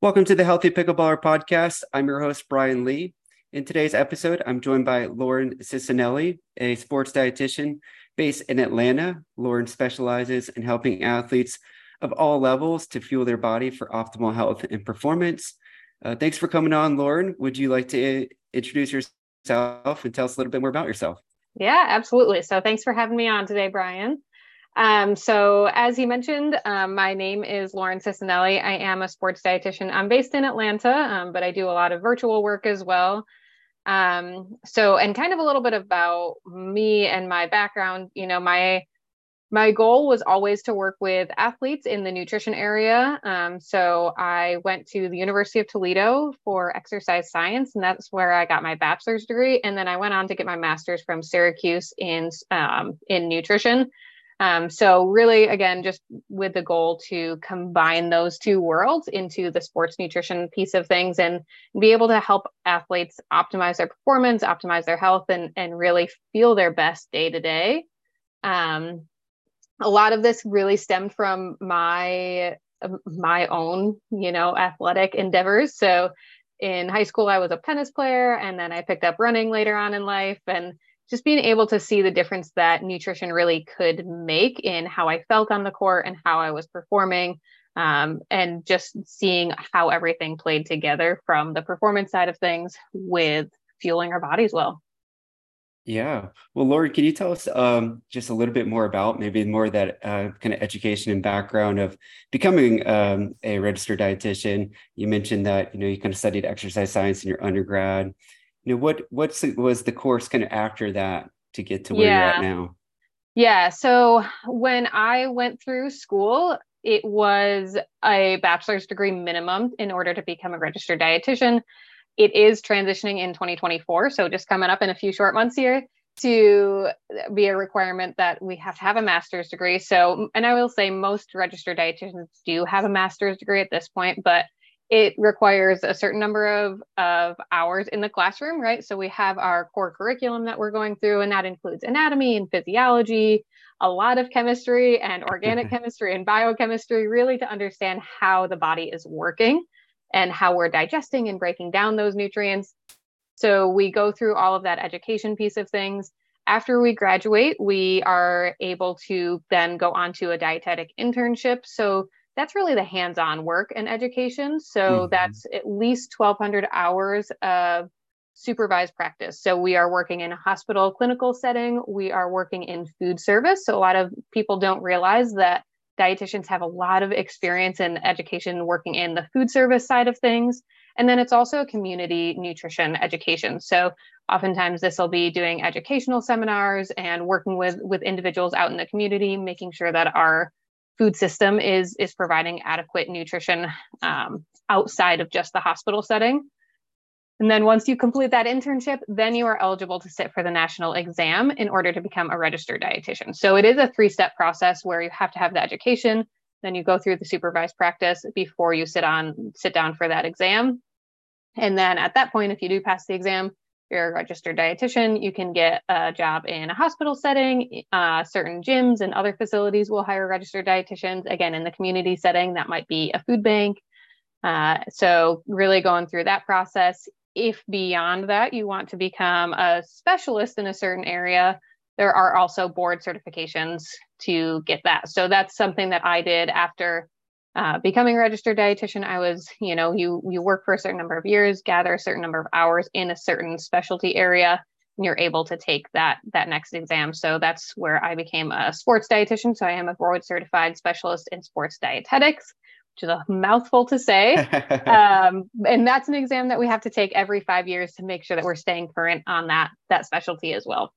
Welcome to the Healthy Pickleballer podcast. I'm your host, Brian Lee. In today's episode, I'm joined by Lauren Cicinelli, a sports dietitian based in Atlanta. Lauren specializes in helping athletes of all levels to fuel their body for optimal health and performance. Uh, thanks for coming on, Lauren. Would you like to introduce yourself and tell us a little bit more about yourself? Yeah, absolutely. So thanks for having me on today, Brian. Um, so as he mentioned, um, my name is Lauren Cicinelli. I am a sports dietitian. I'm based in Atlanta, um, but I do a lot of virtual work as well. Um, so, and kind of a little bit about me and my background. You know, my my goal was always to work with athletes in the nutrition area. Um, so I went to the University of Toledo for exercise science, and that's where I got my bachelor's degree. And then I went on to get my master's from Syracuse in um, in nutrition. Um, so really, again, just with the goal to combine those two worlds into the sports nutrition piece of things and be able to help athletes optimize their performance, optimize their health, and and really feel their best day to day. Um, a lot of this really stemmed from my my own, you know, athletic endeavors. So in high school, I was a tennis player, and then I picked up running later on in life, and just being able to see the difference that nutrition really could make in how I felt on the court and how I was performing. Um, and just seeing how everything played together from the performance side of things with fueling our bodies well. Yeah. Well, Lauren, can you tell us um, just a little bit more about maybe more of that uh, kind of education and background of becoming um, a registered dietitian? You mentioned that you know you kind of studied exercise science in your undergrad you know what what's the, was the course kind of after that to get to where yeah. you're at now? Yeah so when i went through school it was a bachelor's degree minimum in order to become a registered dietitian. It is transitioning in 2024 so just coming up in a few short months here to be a requirement that we have to have a master's degree. So and i will say most registered dietitians do have a master's degree at this point but it requires a certain number of, of hours in the classroom, right? So we have our core curriculum that we're going through, and that includes anatomy and physiology, a lot of chemistry and organic mm-hmm. chemistry and biochemistry, really to understand how the body is working and how we're digesting and breaking down those nutrients. So we go through all of that education piece of things. After we graduate, we are able to then go on to a dietetic internship. So that's really the hands-on work and education. So mm-hmm. that's at least 1,200 hours of supervised practice. So we are working in a hospital clinical setting. We are working in food service. So a lot of people don't realize that dietitians have a lot of experience in education working in the food service side of things. And then it's also a community nutrition education. So oftentimes this will be doing educational seminars and working with with individuals out in the community, making sure that our food system is is providing adequate nutrition um, outside of just the hospital setting. And then once you complete that internship, then you are eligible to sit for the national exam in order to become a registered dietitian. So it is a three-step process where you have to have the education, then you go through the supervised practice before you sit on sit down for that exam. And then at that point, if you do pass the exam, you're a registered dietitian, you can get a job in a hospital setting. Uh, certain gyms and other facilities will hire registered dietitians. Again, in the community setting, that might be a food bank. Uh, so, really going through that process. If beyond that you want to become a specialist in a certain area, there are also board certifications to get that. So, that's something that I did after uh, becoming a registered dietitian i was you know you you work for a certain number of years gather a certain number of hours in a certain specialty area and you're able to take that that next exam. So that's where i became a sports dietitian. So i am a board certified specialist in sports dietetics which is a mouthful to say. Um, and that's an exam that we have to take every five years to make sure that we're staying current on that that specialty as well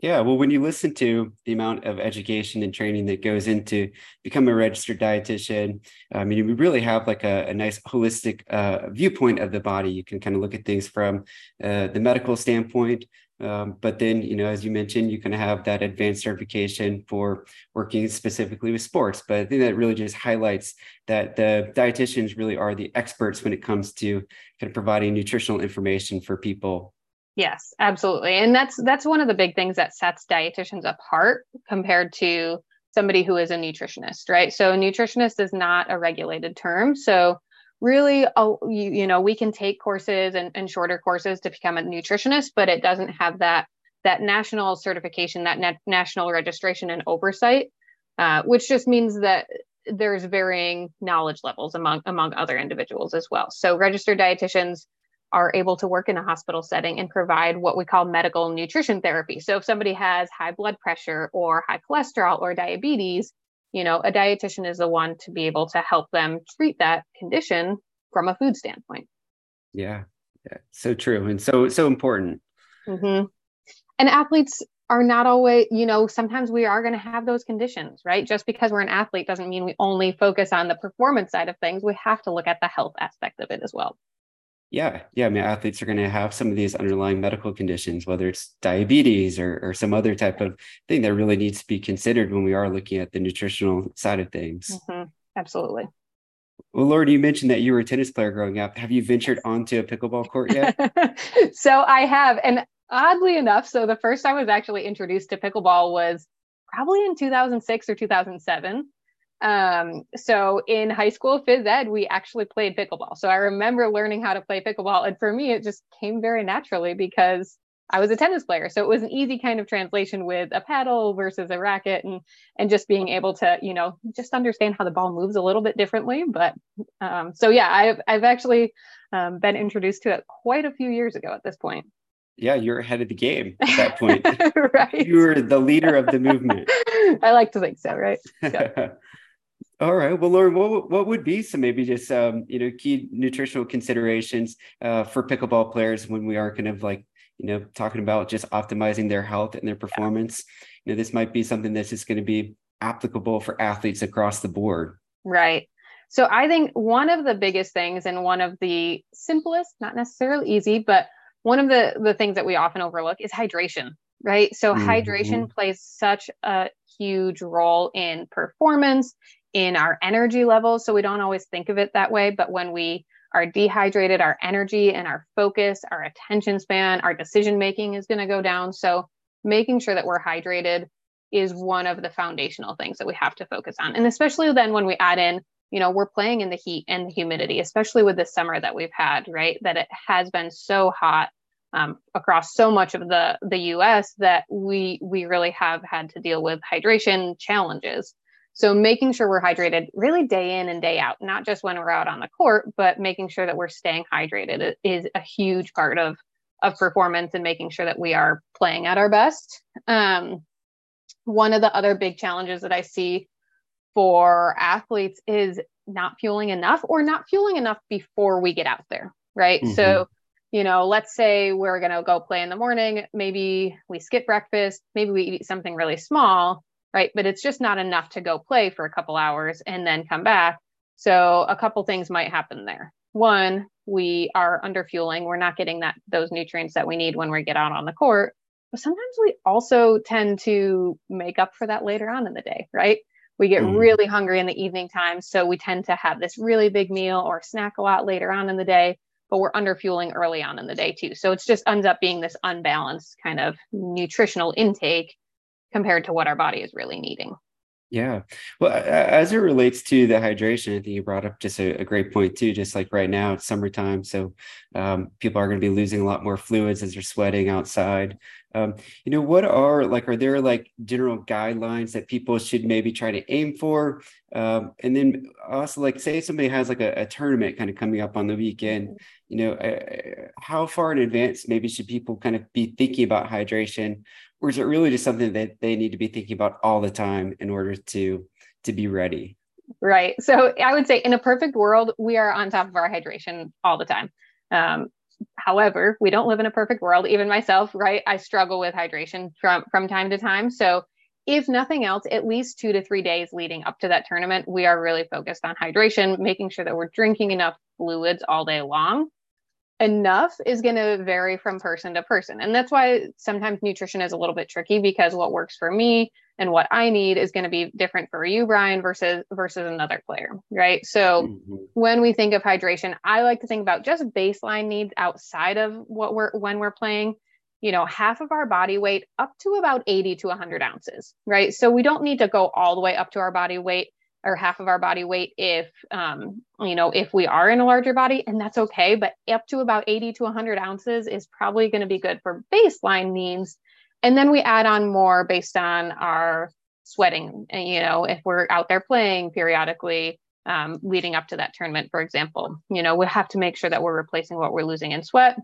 yeah, well, when you listen to the amount of education and training that goes into become a registered dietitian, I mean, we really have like a, a nice holistic uh, viewpoint of the body. You can kind of look at things from uh, the medical standpoint, um, but then, you know, as you mentioned, you can have that advanced certification for working specifically with sports. But I think that really just highlights that the dietitians really are the experts when it comes to kind of providing nutritional information for people Yes, absolutely. And that's that's one of the big things that sets dietitians apart compared to somebody who is a nutritionist, right? So nutritionist is not a regulated term. So really uh, you, you know we can take courses and, and shorter courses to become a nutritionist but it doesn't have that that national certification that na- national registration and oversight uh, which just means that there's varying knowledge levels among among other individuals as well so registered dietitians are able to work in a hospital setting and provide what we call medical nutrition therapy. So if somebody has high blood pressure or high cholesterol or diabetes you know a dietitian is the one to be able to help them treat that condition from a food standpoint. Yeah. Yeah. So true and so so important. Mm-hmm. and athletes are not always you know sometimes we are going to have those conditions right? Just because we're an athlete doesn't mean we only focus on the performance side of things. We have to look at the health aspect of it as well yeah, yeah. I mean, athletes are going to have some of these underlying medical conditions, whether it's diabetes or, or some other type of thing that really needs to be considered when we are looking at the nutritional side of things. Mm-hmm. Absolutely. Well, Lauren, you mentioned that you were a tennis player growing up. Have you ventured onto a pickleball court yet? so I have. And oddly enough, so the first I was actually introduced to pickleball was probably in 2006 or 2007. Um, so in high school phys ed, we actually played pickleball. So I remember learning how to play pickleball. And for me, it just came very naturally because I was a tennis player. So it was an easy kind of translation with a paddle versus a racket and and just being able to, you know, just understand how the ball moves a little bit differently. But um, so yeah, I've I've actually um, been introduced to it quite a few years ago at this point. Yeah, you're ahead of the game at that point. right. You were the leader of the movement. I like to think so, right? All right. Well, Lauren, what what would be some maybe just um, you know key nutritional considerations uh, for pickleball players when we are kind of like you know talking about just optimizing their health and their performance? You know, this might be something that's just going to be applicable for athletes across the board. Right. So I think one of the biggest things and one of the simplest, not necessarily easy, but one of the the things that we often overlook is hydration. Right. So mm-hmm. hydration plays such a huge role in performance in our energy levels. So we don't always think of it that way. But when we are dehydrated, our energy and our focus, our attention span, our decision making is going to go down. So making sure that we're hydrated is one of the foundational things that we have to focus on. And especially then when we add in, you know, we're playing in the heat and the humidity, especially with the summer that we've had, right? That it has been so hot um, across so much of the the U.S. that we we really have had to deal with hydration challenges. So making sure we're hydrated really day in and day out, not just when we're out on the court, but making sure that we're staying hydrated is a huge part of of performance and making sure that we are playing at our best. Um, one of the other big challenges that I see for athletes is not fueling enough or not fueling enough before we get out there, right? Mm-hmm. So, you know, let's say we're going to go play in the morning, maybe we skip breakfast, maybe we eat something really small right? But it's just not enough to go play for a couple hours and then come back. So a couple things might happen there. One, we are under fueling. We're not getting that those nutrients that we need when we get out on the court. But sometimes we also tend to make up for that later on in the day, right? We get mm. really hungry in the evening time. So we tend to have this really big meal or snack a lot later on in the day, but we're under fueling early on in the day too. So it's just ends up being this unbalanced kind of nutritional intake compared to what our body is really needing. Yeah. Well, as it relates to the hydration, I think you brought up just a, a great point too. Just like right now, it's summertime, so um, people are going to be losing a lot more fluids as they're sweating outside. Um, you know, what are like, are there like general guidelines that people should maybe try to aim for? Um, and then also, like, say somebody has like a, a tournament kind of coming up on the weekend. Mm-hmm. You know, uh, how far in advance maybe should people kind of be thinking about hydration? Or is it really just something that they need to be thinking about all the time in order to to be ready? Right. So i would say in a perfect world we are on top of our hydration all the time. Um, however we don't live in a perfect world. Even myself right i struggle with hydration from from time to time. So if nothing else at least two to three days leading up to that tournament we are really focused on hydration making sure that we're drinking enough fluids all day long enough is going to vary from person to person. And that's why sometimes nutrition is a little bit tricky because what works for me and what I need is going to be different for you, Brian, versus versus another player, right? So mm-hmm. when we think of hydration, I like to think about just baseline needs outside of what we're when we're playing. You know, half of our body weight up to about 80 to 100 ounces, right? So we don't need to go all the way up to our body weight or half of our body weight if um, you know if we are in a larger body and that's okay but up to about 80 to 100 ounces is probably going to be good for baseline needs and then we add on more based on our sweating and you know if we're out there playing periodically um, leading up to that tournament for example you know we have to make sure that we're replacing what we're losing in sweat.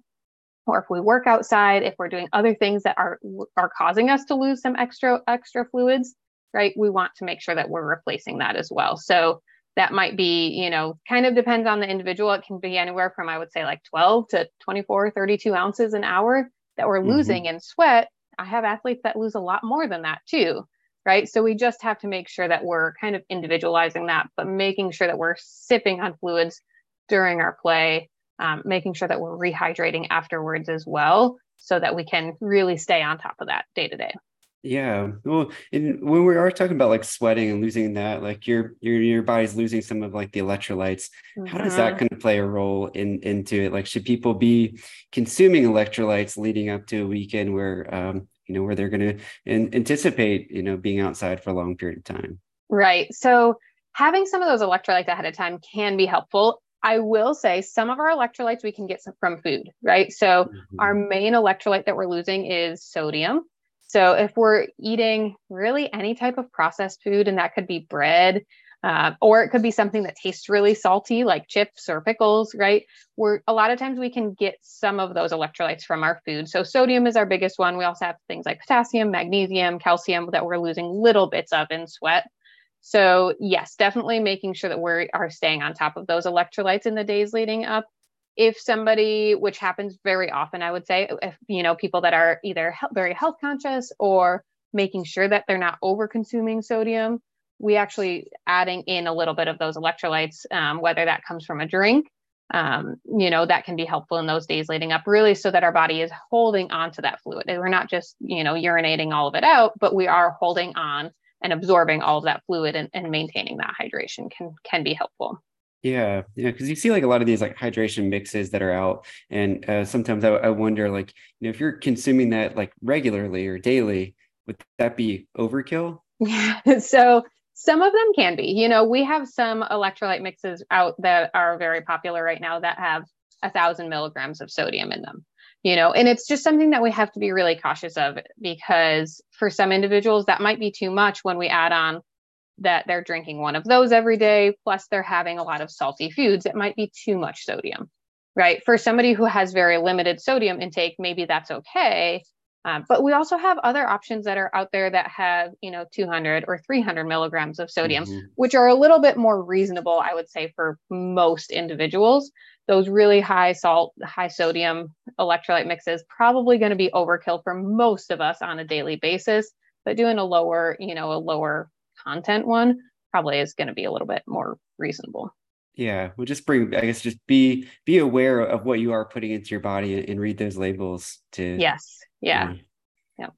Or if we work outside if we're doing other things that are are causing us to lose some extra extra fluids right? We want to make sure that we're replacing that as well. So that might be, you know, kind of depends on the individual. It can be anywhere from, I would say, like 12 to 24, 32 ounces an hour that we're mm-hmm. losing in sweat. I have athletes that lose a lot more than that too, right? So we just have to make sure that we're kind of individualizing that, but making sure that we're sipping on fluids during our play, um, making sure that we're rehydrating afterwards as well, so that we can really stay on top of that day to day. Yeah. Well, and when we are talking about like sweating and losing that, like your your your body's losing some of like the electrolytes. Mm-hmm. How does that mm-hmm. kind of play a role in into it? Like, should people be consuming electrolytes leading up to a weekend where um, you know, where they're going to anticipate, you know, being outside for a long period of time? Right. So having some of those electrolytes ahead of time can be helpful. I will say some of our electrolytes we can get from food, right? So mm-hmm. our main electrolyte that we're losing is sodium. So if we're eating really any type of processed food, and that could be bread, uh, or it could be something that tastes really salty, like chips or pickles, right? We're a lot of times we can get some of those electrolytes from our food. So sodium is our biggest one. We also have things like potassium, magnesium, calcium that we're losing little bits of in sweat. So yes, definitely making sure that we are staying on top of those electrolytes in the days leading up if somebody which happens very often i would say if you know people that are either he- very health conscious or making sure that they're not over consuming sodium we actually adding in a little bit of those electrolytes um, whether that comes from a drink um, you know that can be helpful in those days leading up really so that our body is holding on to that fluid. And we're not just you know urinating all of it out but we are holding on and absorbing all of that fluid and, and maintaining that hydration can can be helpful yeah, yeah, because you see like a lot of these like hydration mixes that are out, and uh, sometimes I, I wonder like you know if you're consuming that like regularly or daily, would that be overkill? Yeah, so some of them can be. You know, we have some electrolyte mixes out that are very popular right now that have a thousand milligrams of sodium in them. You know, and it's just something that we have to be really cautious of because for some individuals that might be too much when we add on that they're drinking one of those every day, plus they're having a lot of salty foods, it might be too much sodium, right? For somebody who has very limited sodium intake, maybe that's okay. Um, but we also have other options that are out there that have, you know, 200 or 300 milligrams of sodium, mm-hmm. which are a little bit more reasonable, I would say, for most individuals. Those really high salt, high sodium electrolyte mixes probably going to be overkill for most of us on a daily basis. But doing a lower, you know, a lower content one probably is going to be a little bit more reasonable. Yeah we'll just bring i guess just be be aware of what you are putting into your body and read those labels to yes yeah. Um, yeah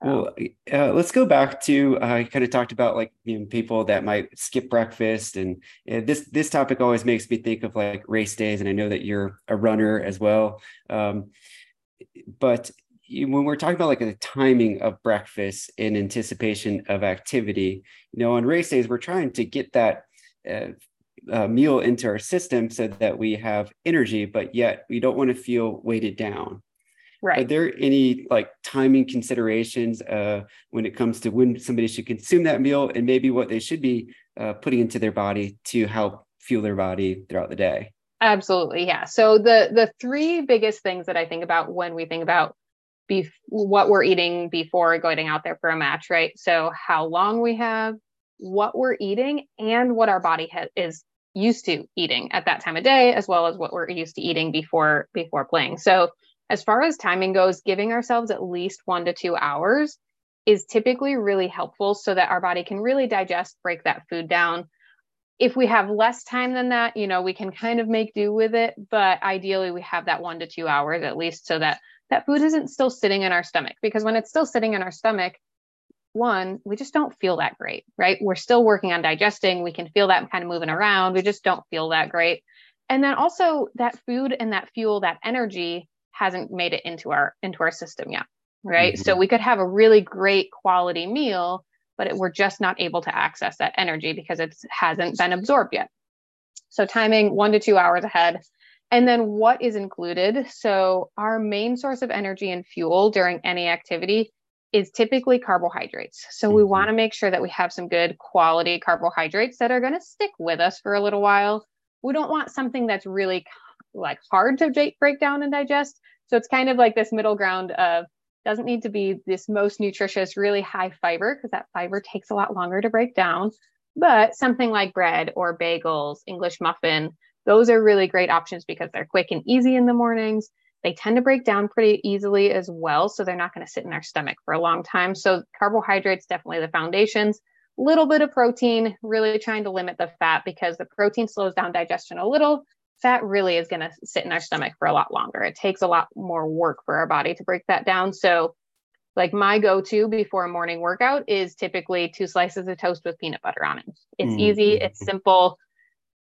well uh, let's go back to uh, i kind of talked about like you know people that might skip breakfast and uh, this this topic always makes me think of like race days and i know that you're a runner as well. Um, but when we're talking about like the timing of breakfast in anticipation of activity, you know, on race days, we're trying to get that uh, uh, meal into our system so that we have energy, but yet we don't want to feel weighted down. Right. Are there any like timing considerations uh, when it comes to when somebody should consume that meal and maybe what they should be uh, putting into their body to help fuel their body throughout the day? Absolutely, yeah. So the the three biggest things that I think about when we think about be what we're eating before going out there for a match, right? So how long we have, what we're eating, and what our body ha- is used to eating at that time of day, as well as what we're used to eating before before playing. So as far as timing goes, giving ourselves at least one to two hours is typically really helpful so that our body can really digest, break that food down. If we have less time than that, you know, we can kind of make do with it, but ideally we have that one to two hours at least so that that food isn't still sitting in our stomach because when it's still sitting in our stomach one we just don't feel that great right we're still working on digesting we can feel that kind of moving around we just don't feel that great and then also that food and that fuel that energy hasn't made it into our into our system yet right mm-hmm. so we could have a really great quality meal but it, we're just not able to access that energy because it hasn't been absorbed yet. So timing one to two hours ahead. And then what is included? So our main source of energy and fuel during any activity is typically carbohydrates. So we mm-hmm. want to make sure that we have some good quality carbohydrates that are going to stick with us for a little while. We don't want something that's really like hard to break down and digest. So it's kind of like this middle ground of doesn't need to be this most nutritious, really high fiber, because that fiber takes a lot longer to break down. But something like bread or bagels, English muffin, those are really great options because they're quick and easy in the mornings. They tend to break down pretty easily as well. So they're not going to sit in our stomach for a long time. So carbohydrates, definitely the foundations. Little bit of protein, really trying to limit the fat because the protein slows down digestion a little fat really is going to sit in our stomach for a lot longer. It takes a lot more work for our body to break that down. So, like my go to before a morning workout is typically two slices of toast with peanut butter on it. It's mm-hmm. easy, it's simple,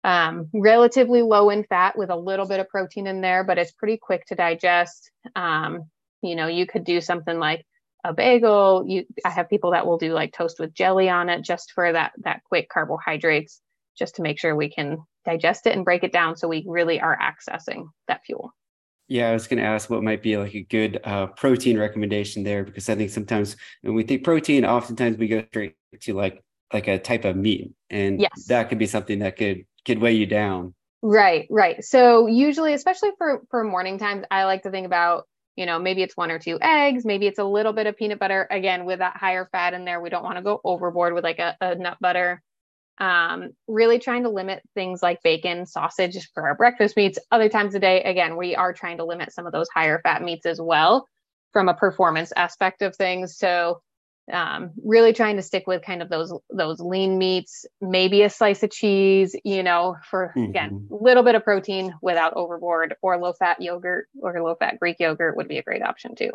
um, relatively low in fat with a little bit of protein in there, but it's pretty quick to digest. Um, you know, you could do something like a bagel. You, I have people that will do like toast with jelly on it just for that that quick carbohydrates, just to make sure we can digest it and break it down so we really are accessing that fuel. Yeah, I was going to ask what might be like a good uh, protein recommendation there because I think sometimes when we think protein, oftentimes we go straight to like like a type of meat, and yes. that could be something that could could weigh you down. Right, right. So usually, especially for for morning times, I like to think about you know maybe it's one or two eggs, maybe it's a little bit of peanut butter. Again, with that higher fat in there, we don't want to go overboard with like a, a nut butter um, really trying to limit things like bacon, sausage for our breakfast meats. Other times a day, again, we are trying to limit some of those higher fat meats as well from a performance aspect of things. So um, really trying to stick with kind of those those lean meats, maybe a slice of cheese, you know, for mm-hmm. again a little bit of protein without overboard, or low fat yogurt or low fat Greek yogurt would be a great option too.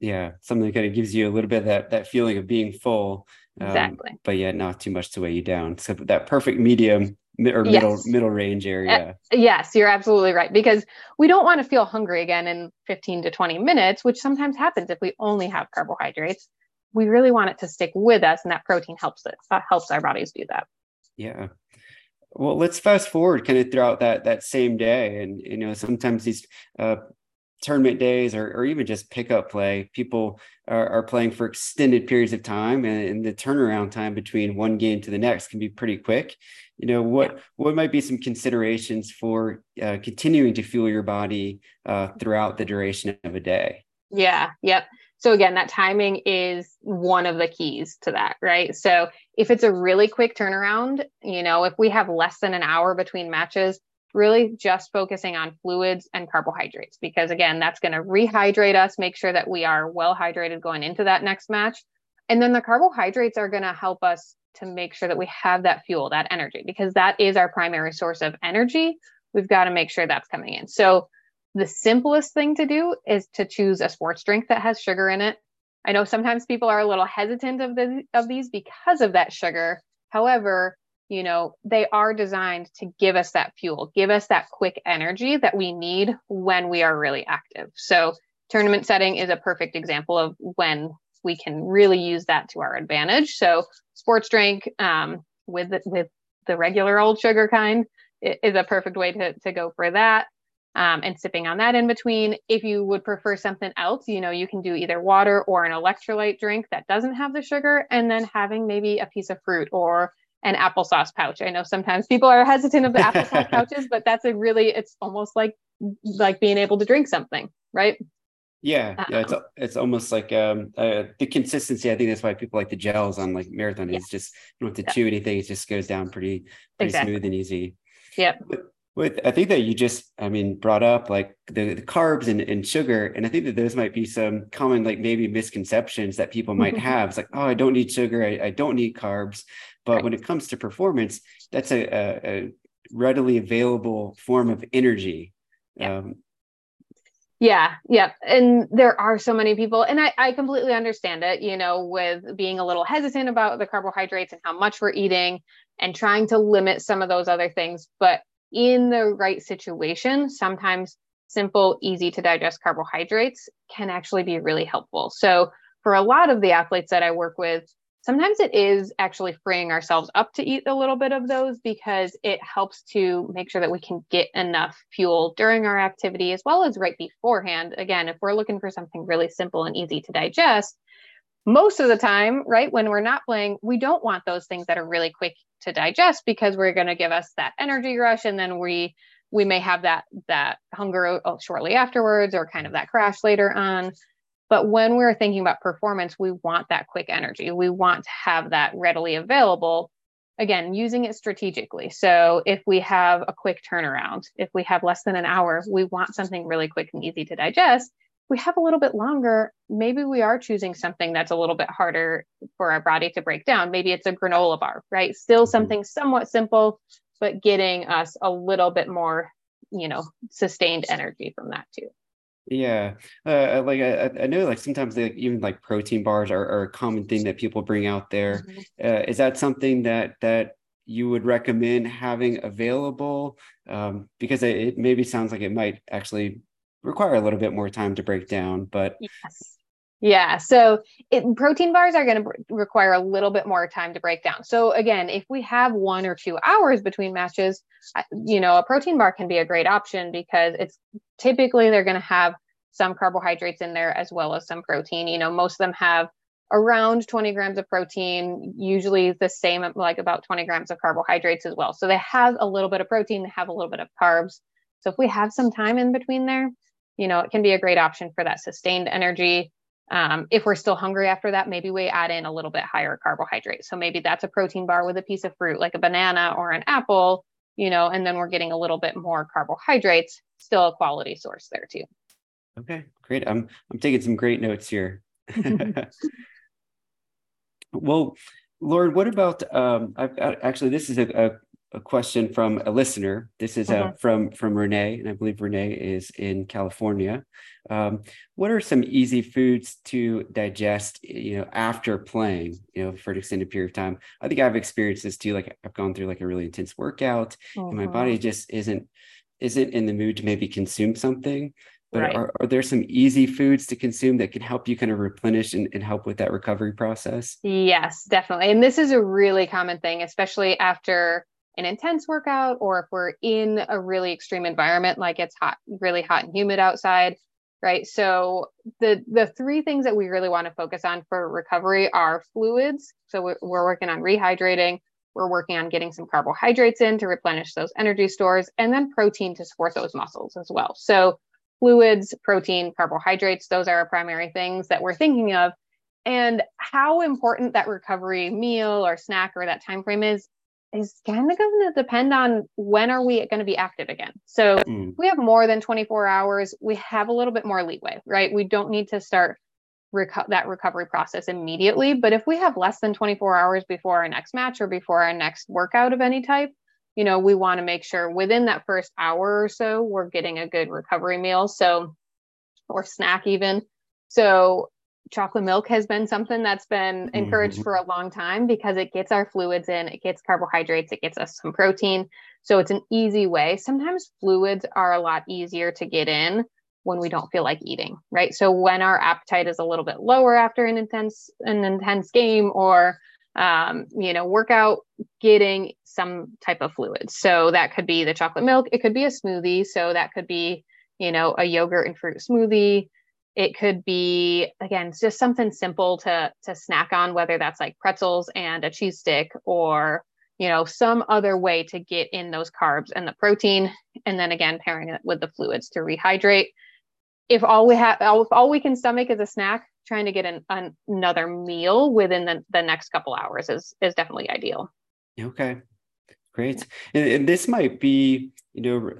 Yeah, something that kind of gives you a little bit of that that feeling of being full um, exactly. But yet not too much to weigh you down. So that perfect medium or middle yes. middle range area. Uh, yes, you're absolutely right because we don't want to feel hungry again in 15 to 20 minutes, which sometimes happens if we only have carbohydrates. We really want it to stick with us, and that protein helps it uh, helps our bodies do that. Yeah. Well, let's fast forward kind of throughout that that same day, and you know sometimes these uh, tournament days or, or even just pickup play, people are, are playing for extended periods of time, and, and, the turnaround time between one game to the next can be pretty quick. You know what yeah. what might be some considerations for uh, continuing to fuel your body uh, throughout the duration of a day? Yeah. Yep. So again, that timing is one of the keys to that, right? So if it's a really quick turnaround, you know, if we have less than an hour between matches, really just focusing on fluids and carbohydrates because again that's going to rehydrate us make sure that we are well hydrated going into that next match. And then the carbohydrates are going to help us to make sure that we have that fuel that energy because that is our primary source of energy. We've got to make sure that's coming in. So the simplest thing to do is to choose a sports drink that has sugar in it i know sometimes people are a little hesitant of the of these because of that sugar however you know, they are designed to give us that fuel, give us that quick energy that we need when we are really active. So, tournament setting is a perfect example of when we can really use that to our advantage. So, sports drink um, with with the regular old sugar kind is a perfect way to to go for that. Um, and sipping on that in between. If you would prefer something else, you know, you can do either water or an electrolyte drink that doesn't have the sugar, and then having maybe a piece of fruit or an applesauce pouch. I know sometimes people are hesitant of the applesauce pouches, but that's a really it's almost like like being able to drink something, right? Yeah, yeah, it's it's almost like um uh, the consistency. I think that's why people like the gels on like marathon. Yeah. It's just you don't have to yeah. chew anything; it just goes down pretty pretty exactly. smooth and easy. Yeah. With I think that you just I mean brought up like the, the carbs and, and sugar, and I think that those might be some common like maybe misconceptions that people might have. It's like oh I don't need sugar, I, I don't need carbs, but right. when it comes to performance, that's a, a, a readily available form of energy. Yeah. Um, yeah, yeah. And there are so many people, and I, I completely understand it, you know, with being a little hesitant about the carbohydrates and how much we're eating and trying to limit some of those other things. But in the right situation, sometimes simple, easy to digest carbohydrates can actually be really helpful. So, for a lot of the athletes that I work with, sometimes it is actually freeing ourselves up to eat a little bit of those because it helps to make sure that we can get enough fuel during our activity as well as right beforehand. Again, if we're looking for something really simple and easy to digest, most of the time, right, when we're not playing, we don't want those things that are really quick to digest because we're going to give us that energy rush and then we we may have that that hunger oh, oh, shortly afterwards or kind of that crash later on but when we're thinking about performance, we want that quick energy. We want to have that readily available. Again, using it strategically. So if we have a quick turnaround, if we have less than an hour, we want something really quick and easy to digest. We have a little bit longer. Maybe we are choosing something that's a little bit harder for our body to break down. Maybe it's a granola bar, right? Still mm-hmm. something somewhat simple, but getting us a little bit more, you know, sustained energy from that too. Yeah, uh, like I, I know, like sometimes they, even like protein bars are, are, a common thing that people bring out there. Mm-hmm. Uh, is that something that that you would recommend having available? Um, because it, it, maybe sounds like it might actually require a little bit more time to break down. But yes, yeah. So it, protein bars are going to require a little bit more time to break down. So again, if we have one or two hours between matches, you know, a protein bar can be a great option because it's typically they're going to have some carbohydrates in there as well as some protein. You know, most of them have around 20 grams of protein, usually the same, like about 20 grams of carbohydrates as well. So they have a little bit of protein, they have a little bit of carbs. So if we have some time in between there, you know, it can be a great option for that sustained energy. Um, if we're still hungry after that, maybe we add in a little bit higher carbohydrate. So maybe that's a protein bar with a piece of fruit, like a banana or an apple, you know, and then we're getting a little bit more carbohydrates, still a quality source there too. Okay, great. I'm I'm taking some great notes here. well, Lauren, what about um, I've, actually this is a, a, a, question from a listener. This is uh, uh-huh. from from Renee, and I believe Renee is in California. Um, what are some easy foods to digest, you know, after playing, you know, for an extended period of time? I think I've experienced this too. Like I've gone through like a really intense workout, uh-huh. and my body uh-huh. just isn't isn't in the mood to maybe consume something. But right. are, are there some easy foods to consume that can help you kind of replenish and, and help with that recovery process? Yes, definitely. And this is a really common thing, especially after an intense workout or if we're in a really extreme environment like it's hot really hot and humid outside right? So the the three things that we really want to focus on for recovery are fluids. So we're, we're working on rehydrating. We're working on getting some carbohydrates in to replenish those energy stores and then protein to support those muscles as well. So fluids protein carbohydrates those are our primary things that we're thinking of. And how important that recovery meal or snack or that time frame is is kind of going to depend on when are we going to be active again. So mm. we have more than 24 hours, we have a little bit more leeway, right? We don't need to start reco- that recovery process immediately. But if we have less than 24 hours before our next match or before our next workout of any type, you know, we want to make sure within that first hour or so, we're getting a good recovery meal. So, or snack even. So chocolate milk has been something that's been encouraged mm-hmm. for a long time because it gets our fluids in, it gets carbohydrates, it gets us some protein. So it's an easy way. Sometimes fluids are a lot easier to get in when we don't feel like eating, right? So when our appetite is a little bit lower after an intense an intense game or um, you know, workout, getting some type of fluid. So that could be the chocolate milk, it could be a smoothie, so that could be, you know, a yogurt and fruit smoothie it could be again just something simple to to snack on whether that's like pretzels and a cheese stick or you know some other way to get in those carbs and the protein and then again pairing it with the fluids to rehydrate. If all we have if all we can stomach is a snack trying to get an, an, another meal within the, the next couple hours is is definitely ideal. Okay. Great. And, and this might be you know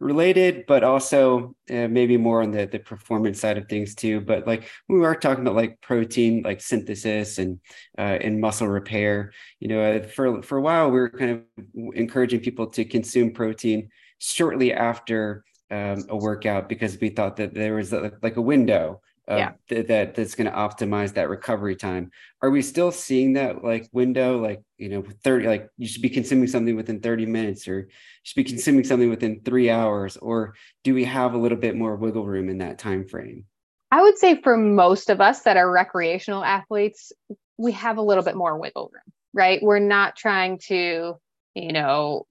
related, but also uh, maybe more on the, the performance side of things too. But like we are talking about like protein, like synthesis and uh, and muscle repair. You know, uh, for for a while we were kind of encouraging people to consume protein shortly after um, a workout because we thought that there was a, like a window yeah. th- that that's going to optimize that recovery time. Are we still seeing that like window, like you know, thirty? Like you should be consuming something within thirty minutes, or should be consuming something within three hours, or do we have a little bit more wiggle room in that time frame? I would say for most of us that are recreational athletes, we have a little bit more wiggle room, right? We're not trying to, you know,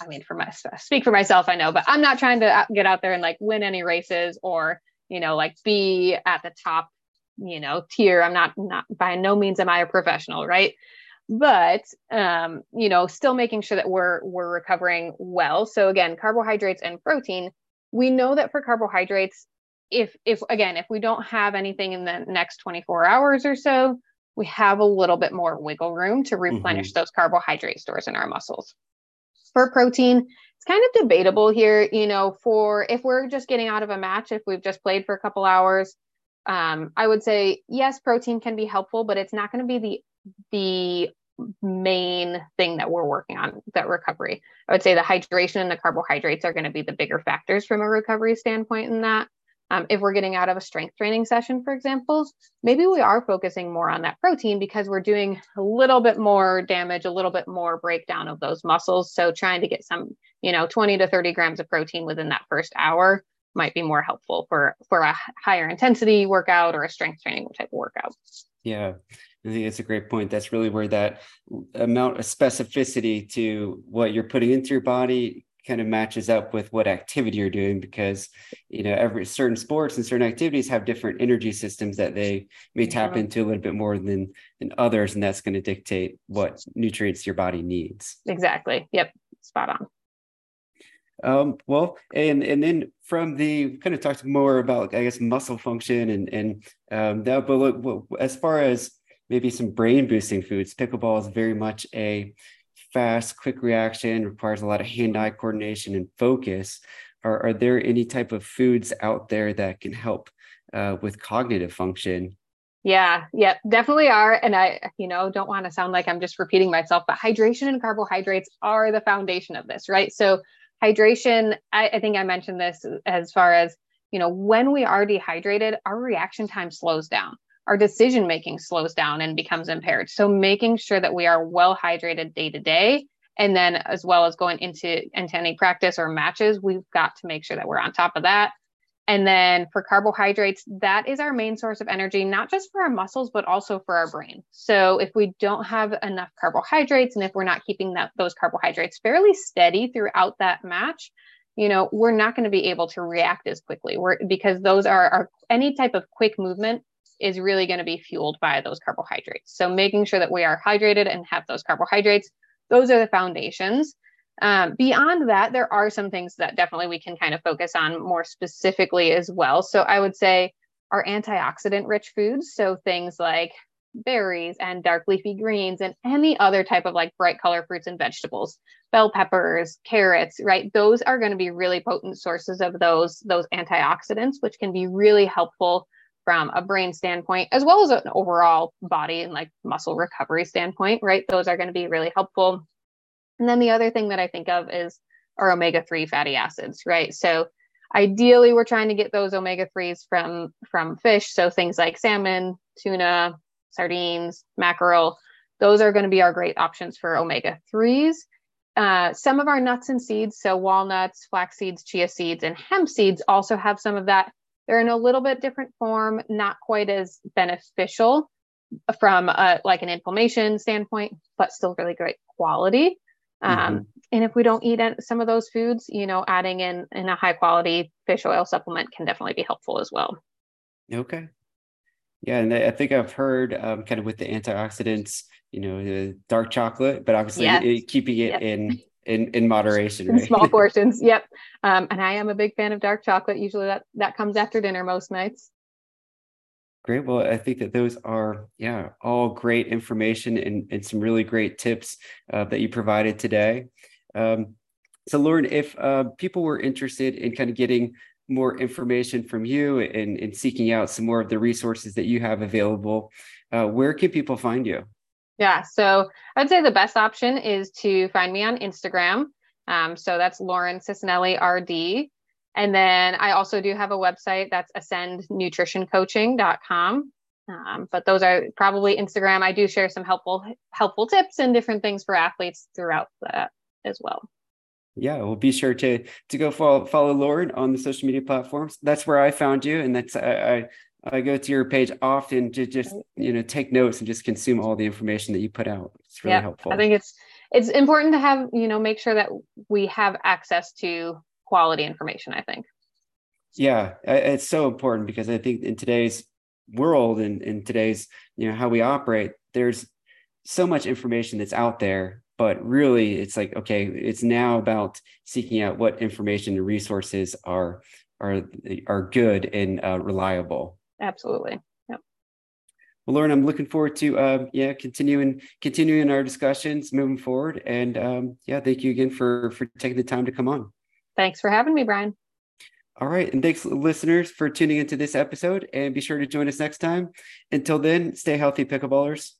I mean, for my speak for myself, I know, but I'm not trying to uh, get out there and like win any races or, you know, like be at the top, you know, tier. I'm not, not by no means am I a professional, right? But um, you know, still making sure that we're we're recovering well. So again, carbohydrates and protein. We know that for carbohydrates, if if again, if we don't have anything in the next 24 hours or so, we have a little bit more wiggle room to replenish mm-hmm. those carbohydrate stores in our muscles for protein it's kind of debatable here you know for if we're just getting out of a match if we've just played for a couple hours um, i would say yes protein can be helpful but it's not going to be the the main thing that we're working on that recovery. I would say the hydration and the carbohydrates are going to be the bigger factors from a recovery standpoint in that um, if we're getting out of a strength training session, for example, maybe we are focusing more on that protein because we're doing a little bit more damage, a little bit more breakdown of those muscles. So trying to get some, you know, 20 to 30 grams of protein within that first hour might be more helpful for for a higher intensity workout or a strength training type of workout. Yeah. I think it's a great point. That's really where that amount of specificity to what you're putting into your body kind of matches up with what activity you're doing because you know every certain sports and certain activities have different energy systems that they may tap into a little bit more than than others and that's going to dictate what nutrients your body needs. Exactly. Yep. Spot on. Um, well, and and then from the kind of talked more about I guess muscle function and and um, that, but look, as far as maybe some brain boosting foods, pickleball is very much a fast, quick reaction, requires a lot of hand-eye coordination and focus. Are, are there any type of foods out there that can help uh, with cognitive function? Yeah, yeah, definitely are. And I, you know, don't want to sound like I'm just repeating myself, but hydration and carbohydrates are the foundation of this, right? So hydration, I, I think I mentioned this as far as, you know, when we are dehydrated, our reaction time slows down our decision making slows down and becomes impaired. So making sure that we are well hydrated day to day and then as well as going into into any practice or matches, we've got to make sure that we're on top of that. And then for carbohydrates, that is our main source of energy, not just for our muscles, but also for our brain. So if we don't have enough carbohydrates and if we're not keeping that those carbohydrates fairly steady throughout that match, you know, we're not going to be able to react as quickly. We're because those are, are any type of quick movement is really going to be fueled by those carbohydrates. So making sure that we are hydrated and have those carbohydrates, those are the foundations. Um, beyond that, there are some things that definitely we can kind of focus on more specifically as well. So I would say our antioxidant rich foods. So things like berries and dark leafy greens and any other type of like bright color fruits and vegetables bell peppers carrots right those are going to be really potent sources of those those antioxidants which can be really helpful from a brain standpoint, as well as an overall body and like muscle recovery standpoint, right? Those are going to be really helpful. And then the other thing that I think of is our omega 3 fatty acids, right? So ideally we're trying to get those omega 3s from from fish, so things like salmon, tuna, sardines, mackerel. Those are going to be our great options for omega 3s. Uh, some of our nuts and seeds, so walnuts, flax seeds, chia seeds, and hemp seeds also have some of that they're in a little bit different form, not quite as beneficial from a, like an inflammation standpoint, but still really great quality. Um, mm-hmm. And if we don't eat some of those foods, you know, adding in in a high quality fish oil supplement can definitely be helpful as well. Okay. Yeah, and I think I've heard um, kind of with the antioxidants, you know, the dark chocolate, but obviously yes. it, keeping it in in in moderation right? in small portions yep. Um, and i am a big fan of dark chocolate. Usually that that comes after dinner most nights. Great. Well i think that those are yeah all great information and, and some really great tips uh, that you provided today. Um, so lauren if uh, people were interested in kind of getting more information from you and, and seeking out some more of the resources that you have available uh, where can people find you yeah. So I'd say the best option is to find me on Instagram. Um, so that's Lauren Cicinelli RD. And then I also do have a website that's ascendnutritioncoaching.com. Um, but those are probably Instagram. I do share some helpful helpful tips and different things for athletes throughout that as well. Yeah, well, be sure to to go follow follow Lauren on the social media platforms. That's where I found you, and that's I, I I go to your page often to just you know take notes and just consume all the information that you put out. It's really yeah, helpful. I think it's it's important to have you know make sure that we have access to quality information. I think. Yeah, it's so important because I think in today's world and in today's you know how we operate, there's so much information that's out there but really it's like okay it's now about seeking out what information and resources are are are good and uh, reliable absolutely. Yeah well lauren i'm looking forward to uh, yeah continuing continuing our discussions moving forward. And um, yeah thank you again for for taking the time to come on. Thanks for having me brian. All right. And thanks listeners for tuning into this episode. And be sure to join us next time. Until then stay healthy pickleballers